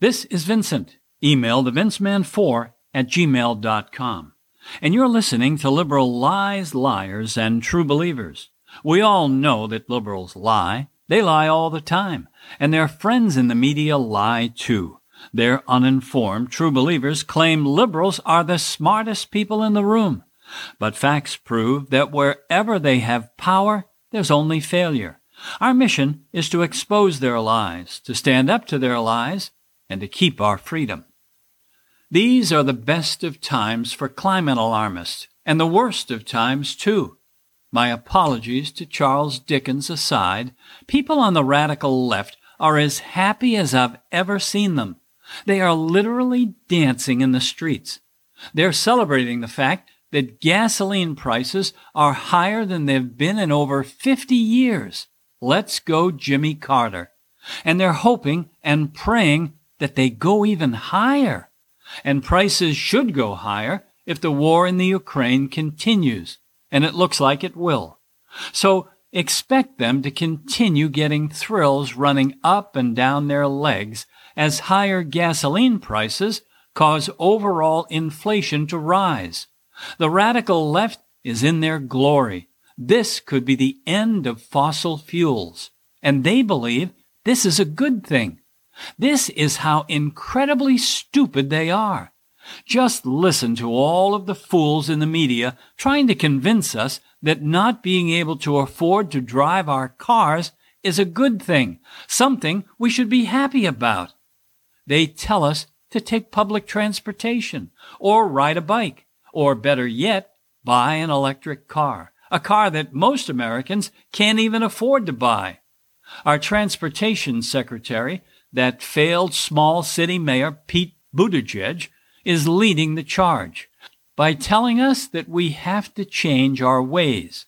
This is Vincent. Email the Vinceman4 at gmail.com. And you're listening to Liberal Lies, Liars, and True Believers. We all know that liberals lie. They lie all the time. And their friends in the media lie too. Their uninformed true believers claim liberals are the smartest people in the room. But facts prove that wherever they have power, there's only failure. Our mission is to expose their lies, to stand up to their lies, and to keep our freedom. These are the best of times for climate alarmists, and the worst of times, too. My apologies to Charles Dickens aside, people on the radical left are as happy as I've ever seen them. They are literally dancing in the streets. They're celebrating the fact that gasoline prices are higher than they've been in over 50 years. Let's go Jimmy Carter. And they're hoping and praying that they go even higher. And prices should go higher if the war in the Ukraine continues. And it looks like it will. So expect them to continue getting thrills running up and down their legs as higher gasoline prices cause overall inflation to rise. The radical left is in their glory. This could be the end of fossil fuels. And they believe this is a good thing. This is how incredibly stupid they are. Just listen to all of the fools in the media trying to convince us that not being able to afford to drive our cars is a good thing, something we should be happy about. They tell us to take public transportation or ride a bike or better yet, buy an electric car, a car that most Americans can't even afford to buy. Our transportation secretary, that failed small city mayor Pete Buttigieg, is leading the charge by telling us that we have to change our ways,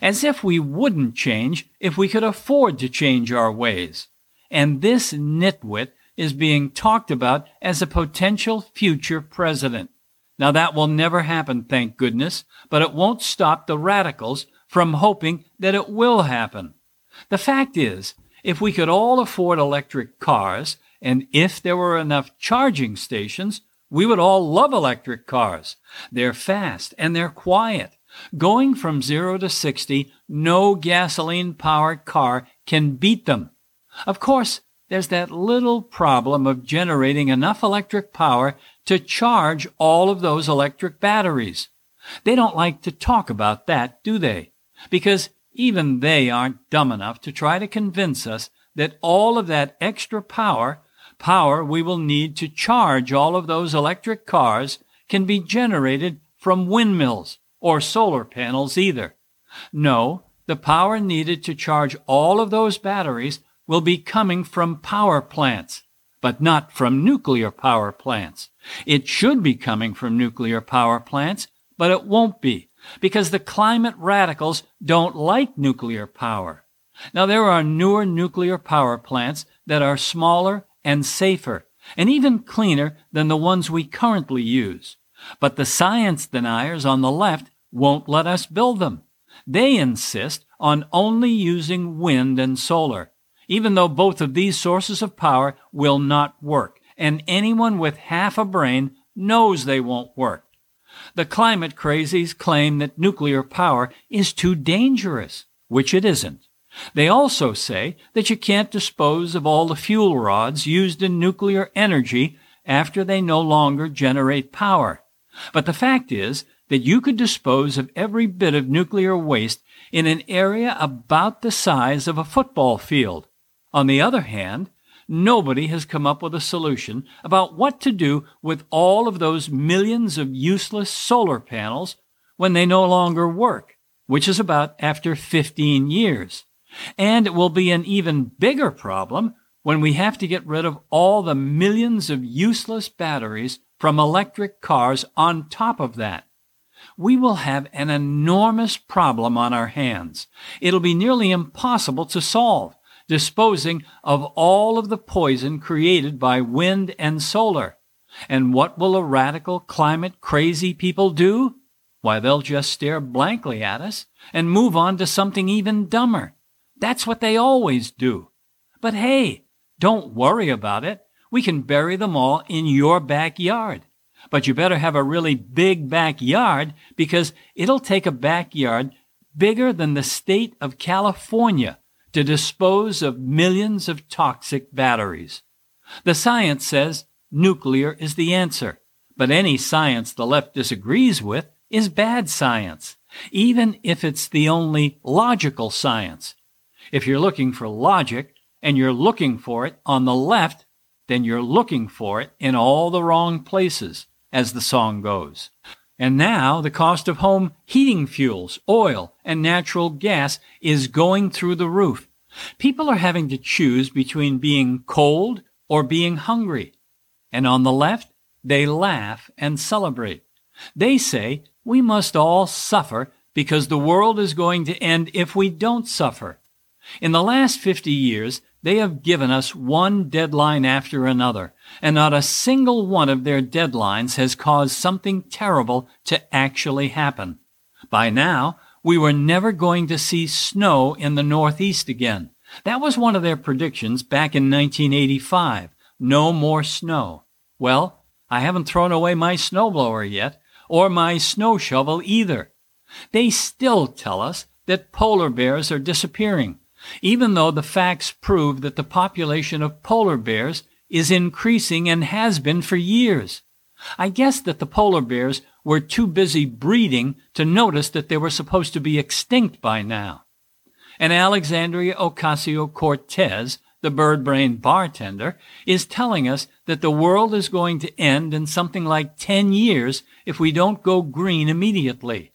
as if we wouldn't change if we could afford to change our ways. And this nitwit is being talked about as a potential future president. Now, that will never happen, thank goodness, but it won't stop the radicals from hoping that it will happen. The fact is, if we could all afford electric cars, and if there were enough charging stations, we would all love electric cars. They're fast and they're quiet. Going from 0 to 60, no gasoline powered car can beat them. Of course, there's that little problem of generating enough electric power to charge all of those electric batteries. They don't like to talk about that, do they? Because even they aren't dumb enough to try to convince us that all of that extra power, power we will need to charge all of those electric cars, can be generated from windmills or solar panels either. No, the power needed to charge all of those batteries will be coming from power plants, but not from nuclear power plants. It should be coming from nuclear power plants, but it won't be because the climate radicals don't like nuclear power. Now, there are newer nuclear power plants that are smaller and safer, and even cleaner than the ones we currently use. But the science deniers on the left won't let us build them. They insist on only using wind and solar, even though both of these sources of power will not work, and anyone with half a brain knows they won't work. The climate crazies claim that nuclear power is too dangerous, which it isn't. They also say that you can't dispose of all the fuel rods used in nuclear energy after they no longer generate power. But the fact is that you could dispose of every bit of nuclear waste in an area about the size of a football field. On the other hand, nobody has come up with a solution about what to do with all of those millions of useless solar panels when they no longer work, which is about after 15 years. And it will be an even bigger problem when we have to get rid of all the millions of useless batteries from electric cars on top of that. We will have an enormous problem on our hands. It'll be nearly impossible to solve disposing of all of the poison created by wind and solar. And what will a radical climate crazy people do? Why, they'll just stare blankly at us and move on to something even dumber. That's what they always do. But hey, don't worry about it. We can bury them all in your backyard. But you better have a really big backyard because it'll take a backyard bigger than the state of California to dispose of millions of toxic batteries. The science says nuclear is the answer, but any science the left disagrees with is bad science, even if it's the only logical science. If you're looking for logic and you're looking for it on the left, then you're looking for it in all the wrong places, as the song goes. And now the cost of home heating fuels, oil, and natural gas is going through the roof. People are having to choose between being cold or being hungry. And on the left, they laugh and celebrate. They say we must all suffer because the world is going to end if we don't suffer. In the last 50 years, they have given us one deadline after another, and not a single one of their deadlines has caused something terrible to actually happen. By now, we were never going to see snow in the Northeast again. That was one of their predictions back in 1985. No more snow. Well, I haven't thrown away my snowblower yet, or my snow shovel either. They still tell us that polar bears are disappearing even though the facts prove that the population of polar bears is increasing and has been for years. I guess that the polar bears were too busy breeding to notice that they were supposed to be extinct by now. And Alexandria Ocasio Cortez, the bird brain bartender, is telling us that the world is going to end in something like 10 years if we don't go green immediately.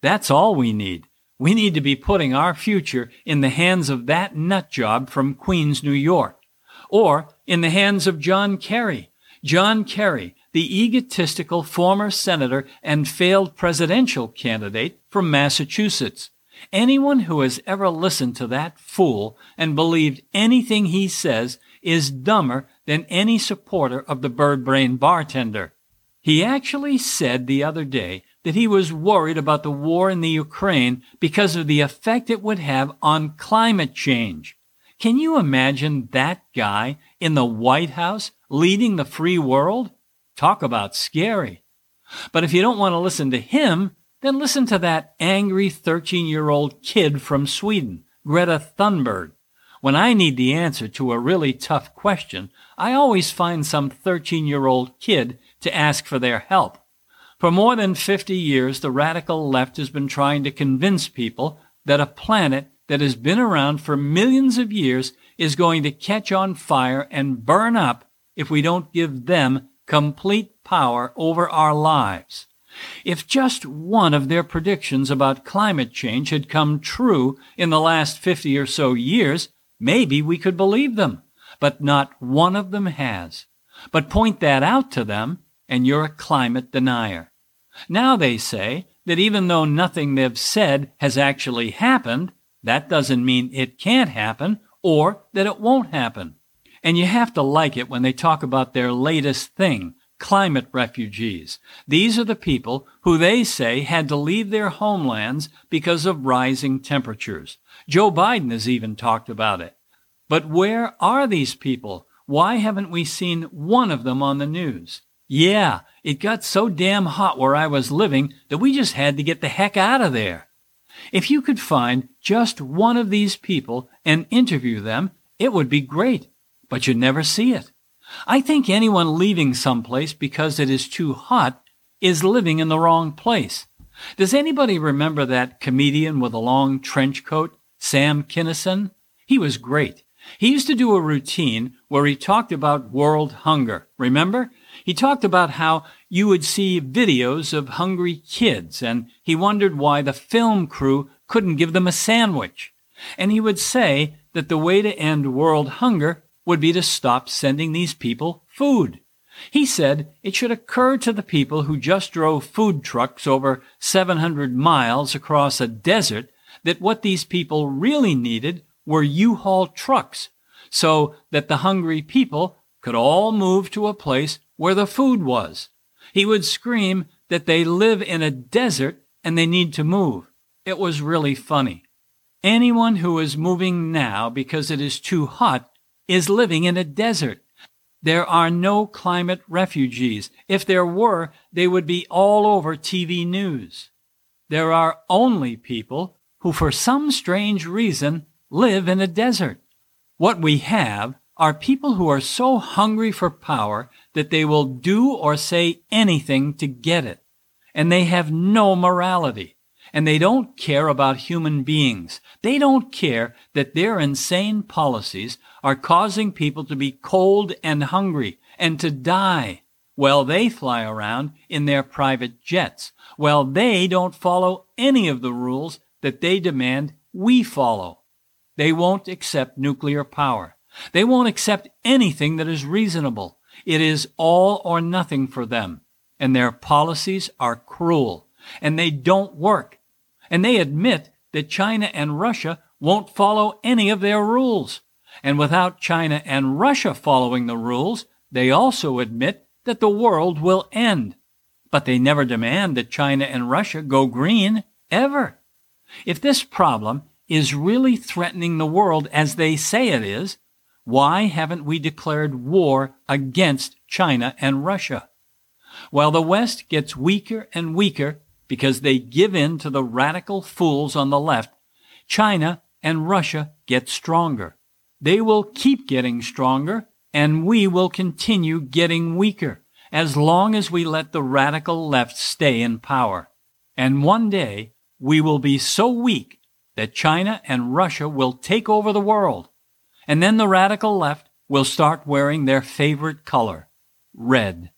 That's all we need. We need to be putting our future in the hands of that nut job from Queens, New York, or in the hands of John Kerry. John Kerry, the egotistical former senator and failed presidential candidate from Massachusetts. Anyone who has ever listened to that fool and believed anything he says is dumber than any supporter of the bird brain bartender. He actually said the other day that he was worried about the war in the Ukraine because of the effect it would have on climate change. Can you imagine that guy in the White House leading the free world? Talk about scary. But if you don't want to listen to him, then listen to that angry 13 year old kid from Sweden, Greta Thunberg. When I need the answer to a really tough question, I always find some 13 year old kid to ask for their help. For more than 50 years, the radical left has been trying to convince people that a planet that has been around for millions of years is going to catch on fire and burn up if we don't give them complete power over our lives. If just one of their predictions about climate change had come true in the last 50 or so years, maybe we could believe them. But not one of them has. But point that out to them, and you're a climate denier. Now they say that even though nothing they've said has actually happened, that doesn't mean it can't happen or that it won't happen. And you have to like it when they talk about their latest thing, climate refugees. These are the people who they say had to leave their homelands because of rising temperatures. Joe Biden has even talked about it. But where are these people? Why haven't we seen one of them on the news? Yeah, it got so damn hot where I was living that we just had to get the heck out of there. If you could find just one of these people and interview them, it would be great, but you'd never see it. I think anyone leaving someplace because it is too hot is living in the wrong place. Does anybody remember that comedian with a long trench coat, Sam Kinison? He was great. He used to do a routine where he talked about world hunger. Remember? He talked about how you would see videos of hungry kids, and he wondered why the film crew couldn't give them a sandwich. And he would say that the way to end world hunger would be to stop sending these people food. He said it should occur to the people who just drove food trucks over 700 miles across a desert that what these people really needed were U-Haul trucks so that the hungry people could all move to a place where the food was. He would scream that they live in a desert and they need to move. It was really funny. Anyone who is moving now because it is too hot is living in a desert. There are no climate refugees. If there were, they would be all over TV news. There are only people who, for some strange reason, live in a desert. What we have are people who are so hungry for power that they will do or say anything to get it. And they have no morality. And they don't care about human beings. They don't care that their insane policies are causing people to be cold and hungry and to die while they fly around in their private jets, while they don't follow any of the rules that they demand we follow. They won't accept nuclear power. They won't accept anything that is reasonable. It is all or nothing for them. And their policies are cruel. And they don't work. And they admit that China and Russia won't follow any of their rules. And without China and Russia following the rules, they also admit that the world will end. But they never demand that China and Russia go green, ever. If this problem is really threatening the world as they say it is, why haven't we declared war against China and Russia? While the West gets weaker and weaker because they give in to the radical fools on the left, China and Russia get stronger. They will keep getting stronger, and we will continue getting weaker as long as we let the radical left stay in power. And one day, we will be so weak that China and Russia will take over the world. And then the radical left will start wearing their favorite color, red.